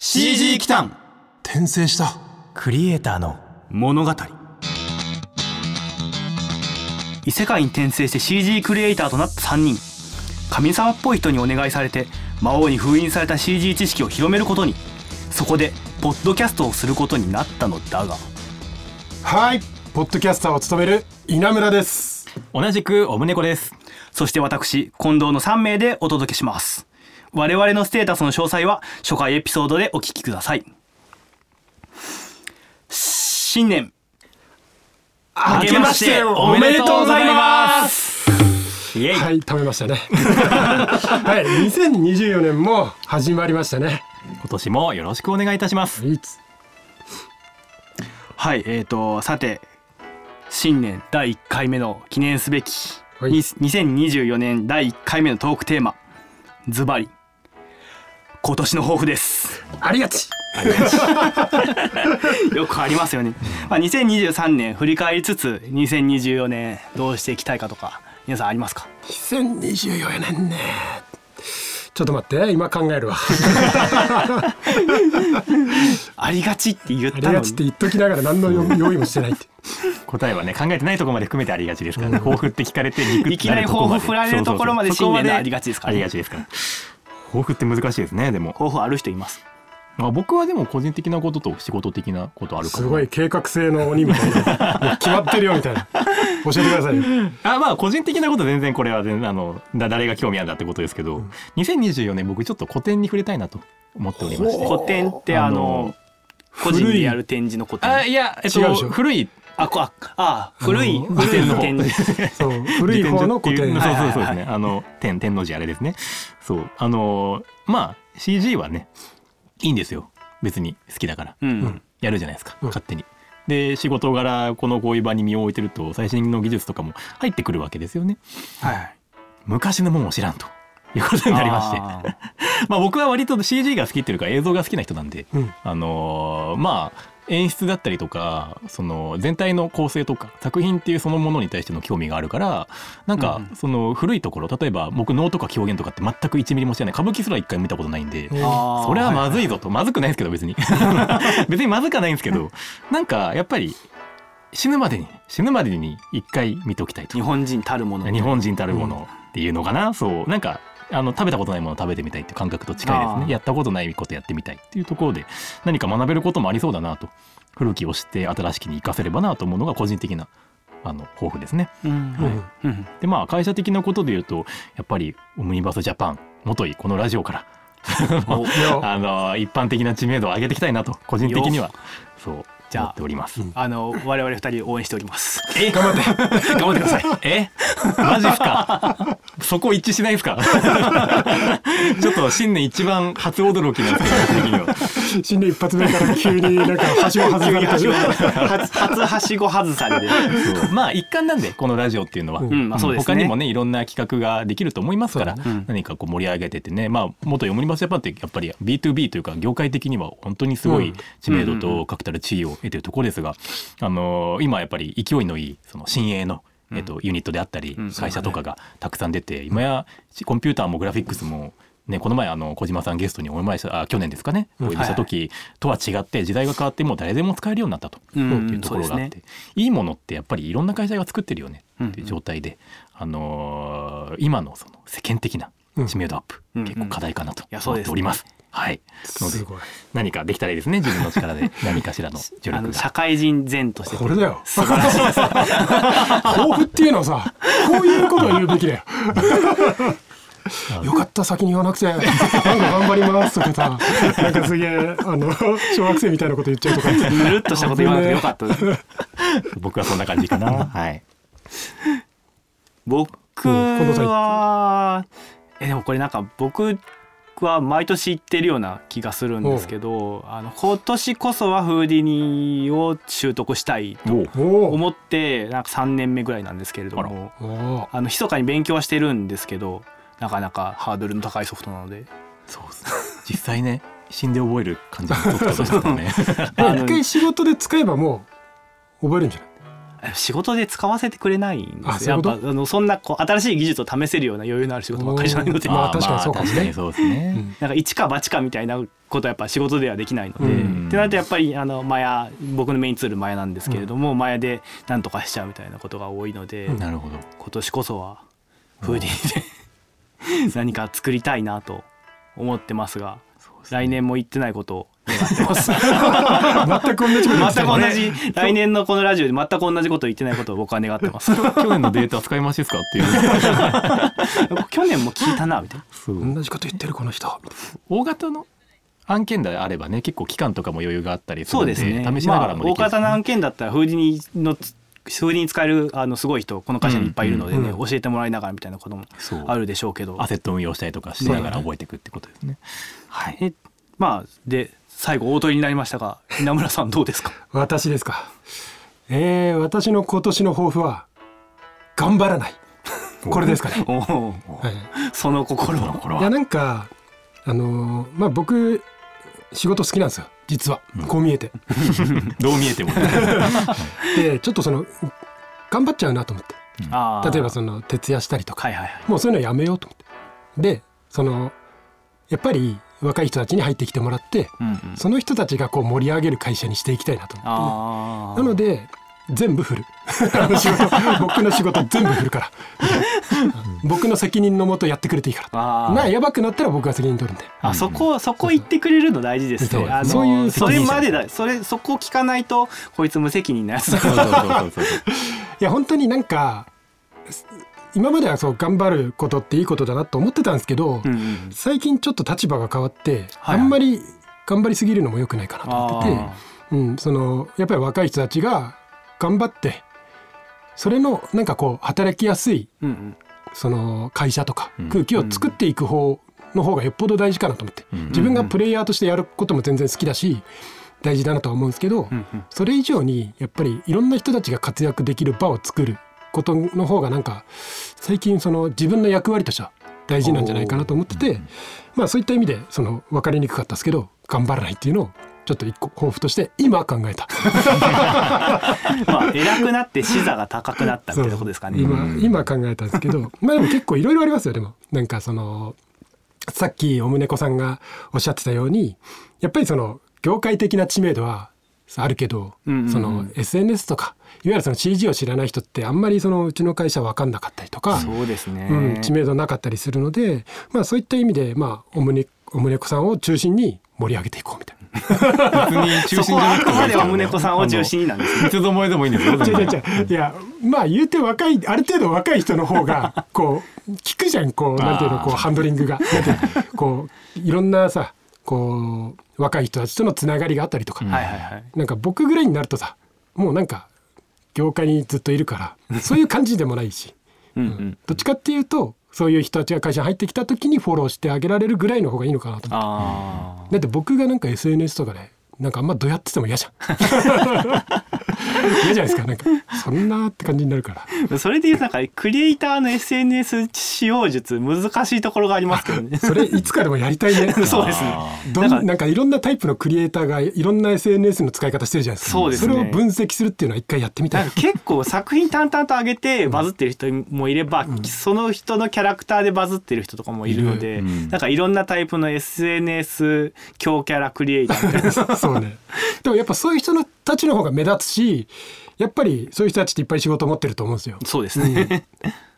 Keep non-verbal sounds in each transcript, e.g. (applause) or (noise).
CG 機関転生した。クリエイターの物語。異世界に転生して CG クリエイターとなった3人。神様っぽい人にお願いされて魔王に封印された CG 知識を広めることに。そこでポッドキャストをすることになったのだが。はい。ポッドキャスターを務める稲村です。同じくおむねこです。そして私近藤の3名でお届けします我々のステータスの詳細は初回エピソードでお聞きください。新年。明けましておめでとうございます。イエイ、はい食べましたね。(laughs) はい2024年も始まりましたね。今年もよろしくお願いいたします。いつ？はいえーとさて新年第1回目の記念すべき、はい。に2024年第1回目のトークテーマズバリ今年の抱負です。ありがち。(laughs) よくありますよね、まあ、2023年振り返りつつ2024年どうしていきたいかとか皆さんありますか？2024年ね。ちょっと待って今考えるわ。(laughs) ありがちって言っありたのに。がちって言っときながら何の用 (laughs) 用意もしてないって。答えはね考えてないところまで含めてありがちですからね。抱負って聞かれていきなり抱負振られるところまで新年のありがちですからあねりがちですから抱負って難しいですねでも、抱負ある人います。まあ、僕はでも個人的なことと仕事的なことあるかもすごい計画性の鬼みたいな。(laughs) 決まってるよみたいな。教えてくださいよ。あまあ個人的なこと全然これは全然あのだ誰が興味あるんだってことですけど、2024年僕ちょっと古典に触れたいなと思っておりまして。古典ってあの個人でやる展示の古典。あいや、えっと、違うでしょ。古いあこああ古い古いの。展示そう古い方の古典 (laughs) そうそうそうですね、はいはいはい。あの天天王寺あれですね。そう。あのまあ CG はねいいんですよ。別に好きだから。うん。やるじゃないですか、うん。勝手に。で仕事柄このこういう場に身を置いてると最新の技術とかも入ってくるわけですよね。はい昔のもんを知らんと。いうことになりまして。(laughs) まあ僕は割と CG が好きっていうか映像が好きな人なんで、うん。あのーまあ演出だったりとかその全体の構成とか作品っていうそのものに対しての興味があるからなんかうんその古いところ例えば僕能とか狂言とかって全く1ミリも知らない。歌舞伎すら一回も見たことないんで。それはまずいぞと、まずくないですけど別に。(laughs) 別にまずくはないんですけどなんかやっぱり死ぬまでに死ぬまでに一回見ておきたいと。日本人たるもの。日本人たるものっていうのかな、そうなんかあの食べたことないものを食べてみたいっていう感覚と近いですね。やったことないことやってみたいっていうところで何か学べることもありそうだなと。古きを知って新しきに生かせればなと思うのが個人的なあの抱負ですね。うん。うん。うん。でまあ会社的なことで言うとやっぱりオムニバスジャパン元いこのラジオから (laughs) あの一般的な知名度を上げていきたいなと個人的には。そうじゃあ思っております。うん。あの我々二人応援しております。え頑張って。(laughs) 頑張ってください。え？マジっすか？そこ一致しないですか？(laughs) ちょっと新年一番初驚きなんですけど僕的には。新年一発目から急になんかはしご外されて (laughs) 初初はしご外されでまあ一環なんでこのラジオっていうのは、うんうんまあそうですね。他にもねいろんな企画ができると思いますから、何かこう盛り上げててね。まあ元読みますジャパンってやっぱり B2B というか業界的には本当にすごい知名度と確たる地位を得てるところですが、あのー今やっぱり勢いのいいその新鋭のえっと、ユニットであったりうん会社とかがたくさん出て、今やコンピューターもグラフィックスもね、この前あの小島さんゲストにお会いしたあ去年ですかねお呼びした時とは違って時代が変わってもう誰でも使えるようになったと。うん。いうところがあって、いいものってやっぱりいろんな会社が作ってるよねっていう状態で、あのー今のその世間的な知名度アップ、うん結構課題かなと思っております。はい、のですごい。何かできたらいいですね自分の力で。(laughs) 何かしらの助あの力が。社会人前として。これだよ。素晴らしいです抱負っていうのはさこういうことを言うべきだよ。(laughs) よかった先に言わなくて。なんか頑張りますとかさなんかすげえあの小学生みたいなこと言っちゃうとか。ぬるっとしたこと言わなくてよかった。です僕はそんな感じかな。はい。僕うん近藤さんはえでもこれなんか僕は毎年行ってるような気がするんですけどあの今年こそはフーディニを習得したいと思ってなんか3年目ぐらいなんですけれどもあの密かに勉強はしてるんですけどなかなかハードルの高いソフトなので。そうですね。実際ね死んで覚える感じのソフトですからね。(laughs) 一回仕事で使えばもう覚えるんじゃない？仕事で使わせてくれないんですよ。やっあそういうこと？ぱあのそんなこう新しい技術を試せるような余裕のある仕事ばっかりじゃないので。まあ確かにそうかもね。確かにそうですね、うん。なんか一か八かみたいなことはやっぱ仕事ではできないので、うん。ってなるとやっぱりあのマヤ僕のメインツールマヤなんですけれども、マヤでなんとかしちゃうみたいなことが多いので、うんなるほど。今年こそはフーディーで (laughs) 何か作りたいなと思ってますが来年も言ってないことを (laughs) 全く同じこと言って全く同じ。来年のこのラジオで全く同じことを言ってないことを僕は願ってます。(laughs) 去年のデータ使いましですかっていう。(laughs) 去年も聞いたなみたいな。同じこと言ってるこの人。大型の案件であればね結構期間とかも余裕があったりするのでそうですね。試しながらもまあ、大できる方の案件だったらフーディニのフーディに使えるあのすごい人この会社にいっぱいいるのでね、うん。うん教えてもらいながらみたいなこともあるでしょうけど。アセット運用したりとかしながら覚えていくってことですね。はい。えまあで最後大鳥になりましたが稲村さんどうですか？私ですか？えー、私の今年の抱負は頑張らない。これですかね、はい、その心は？いやなんかあのーまあ僕仕事好きなんですよ。実は、こう見えて。(laughs) どう見えてもね。(laughs) でちょっとその頑張っちゃうなと思って。あー。例えばその徹夜したりとか。はいはいはい。もうそういうのやめようと思って。でそのやっぱり若い人たちに入ってきてもらってうんうん。その人たちがこう盛り上げる会社にしていきたいなと思って。ね、なので全部振る。(laughs) (laughs) 僕の仕事全部振るから。僕の責任のもとやってくれていいからなやばくなったら僕が責任取るんで。あそこそこ言ってくれるの大事ですそうね。あのそういうそれまでだ。それそこ聞かないとこいつ無責任なやつだ。そうそうそうそうそう。(laughs) いや本当になんか今まではそう頑張ることっていいことだなと思ってたんですけど、うんうん最近ちょっと立場が変わって、はいあんまり頑張りすぎるのも良くないかなと思っててあうん、そのやっぱり若い人たちが頑張ってそれのなんかこう働きやすいーうんうん。その会社とかうん。空気を作っていく方の方がよっぽど大事かなと思って、うん。自分がプレイヤーとしてやることも全然好きだし大事だなとは思うんですけど、うんうん。それ以上にやっぱりいろんな人たちが活躍できる場を作ることの方がなんか最近その自分の役割としては大事なんじゃないかなと思ってて、まあそういった意味でその分かりにくかったですけど頑張らないっていうのをちょっと一個抱負として今考えた。まあ偉くなって視座が高くなったみたいなことですかね。今今考えたんですけどまあでも結構いろいろありますよでもなんかそのさっきおむねこさんがおっしゃってたようにやっぱりその業界的な知名度はあるけど、うんうんうんその SNS とかいわゆるその CG を知らない人ってあんまりそのうちの会社分かんなかったりとか、そうですね。うん、知名度なかったりするので、まあ、そういった意味で、まあ、おむねおむねこさんを中心に盛り上げていこうみたいな。別に中心じゃなくてくまでおむねここさんを中心になんですね。三つどもえでもいいんですよ。(laughs) 違う違う違ういやまあ言うて若いある程度若い人の方がこう聞くじゃんこうなんていうのこうハンドリングが。こういろんなさこう若い人たちとのつながりがあったりとか、はいはいはい。なんか僕ぐらいになるとさもうなんか業界にずっといるからそういう感じでもないし (laughs) うんうん。どっちかっていうとそういう人たちが会社に入ってきた時にフォローしてあげられるぐらいの方がいいのかなと思って。あだって僕がなんか SNS とかでなんかあんまどうやってても嫌じゃん (laughs) (laughs) 嫌じゃないですか。なんかそんなって感じになるから。あ。(laughs) それでいうとなんかクリエイターの SNS 使用術難しいところがありますけどね。それいつかでもやりたいね。(laughs) そうですね。なんかいろんなタイプのクリエイターがいろんな SNS の使い方してるじゃないですか。そうですね。れを分析するっていうのは一回やってみたない結構作品淡々と上げてバズってる人もいれば、その人のキャラクターでバズってる人とかもいるので、うん。なんかいろんなタイプの SNS 強キャラクリエイターみたいな。そうね。でもやっぱそういう人のたちの方が目立つしやっぱりそういう人たちっていっぱい仕事を持ってると思うんですよ。そうですね、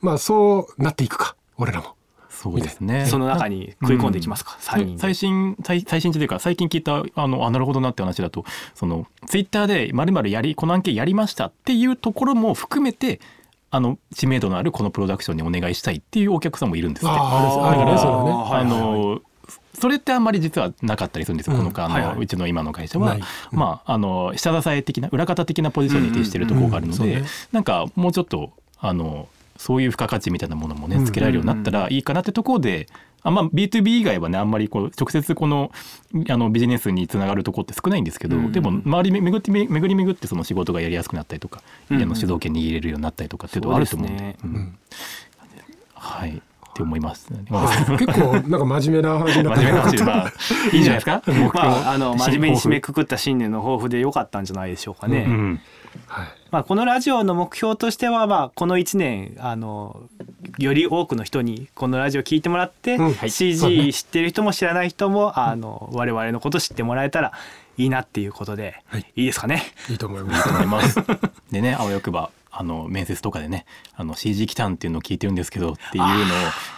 まあそうなっていくか俺らも。そうですね。その中に食い込んでいきますか、で3人で。最新最最新というか最近聞いたあのあなるほどなって話だとそのツイッターでまるまるやりこの案件やりましたっていうところも含めてあの知名度のあるこのプロダクションにお願いしたいっていうお客さんもいるんですって。あああるあるねそれはね。あーはい。あのそれってあんまり実はなかったりするんですよ、うん。このあの、はいはい。うちの今の会社は、まああの下支え的な裏方的なポジションに徹しているところがあるので、うんうんうんなんかもうちょっとあのそういう付加価値みたいなものもねうんつけられるようになったらいいかなってところで。あまあ、B2B 以外はねあんまりこう直接このあのビジネスにつながるとこって少ないんですけど、うんでも周りめ巡ってめ巡り巡ってその仕事がやりやすくなったりとか、うんあの主導権握れるようになったりとかっていうのはあると思うんで。はいって思います、ね。結構なんか真面目な話になってまあ、いいんじゃないですか。(laughs) まあ、あの真面目に締めく。くくった新年の抱負で良かったんじゃないでしょうかね。うん、はいまあ、このラジオの目標としては、まあ、この1年あのより多くの人にこのラジオ聞いてもらって、うん CG 知ってる人も知らない人も、あの我々のこと知ってもらえたらいいなっていうことで、はいい、いですかね？いいと思います思います。(laughs) でね、あわよくば。あの面接とかでねあの CG 来たんっていうのを聞いてるんですけどっていうのを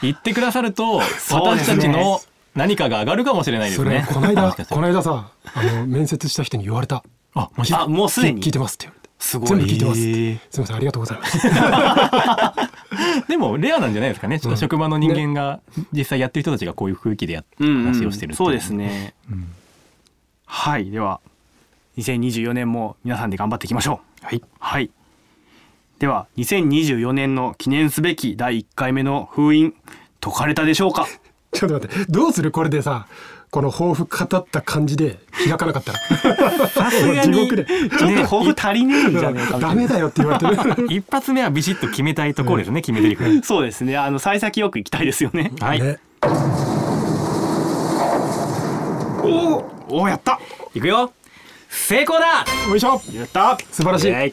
言ってくださると私たちの何かが上がるかもしれないですそれね。この間この間さあの面接した人に言われた。あもしあもうすでに？聞いてますって言われて。すごい。全部聞いてますって。へー。すみませんありがとうございます。(laughs) でもレアなんじゃないですかね。ちょっと職場の人間が実際やってる人たちがこういう雰囲気でやっうんうん話をしてるそうです。ね。うん。はい。では2024年も皆さんで頑張っていきましょう。はい。はい。では2024年の記念すべき第1回目の封印解かれたでしょうか？(laughs) ちょっと待ってどうするこれでさこの抱負語った感じで開かなかったら。さすがに地獄で。ちょっと抱負足りねえんじゃねえかダメだよって言われてる。(laughs) 一発目はビシッと決めたいところですね、決め台詞。そうですね。あの幸先よく行きたいですよね。(laughs) はい。ね。おおやった。いくよ。成功だ。よいしょ。やった。素晴らしい。は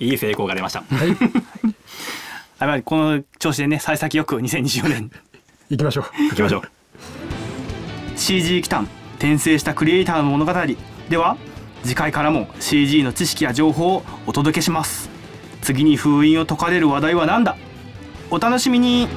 いいい成功が出ました。はい。やっぱりこの調子でね幸先よく2024年。(laughs) 行きましょう。行きましょう。CG 機関転生したクリエイターの物語。では次回からも CG の知識や情報をお届けします。次に封印を解かれる話題は何だ？お楽しみに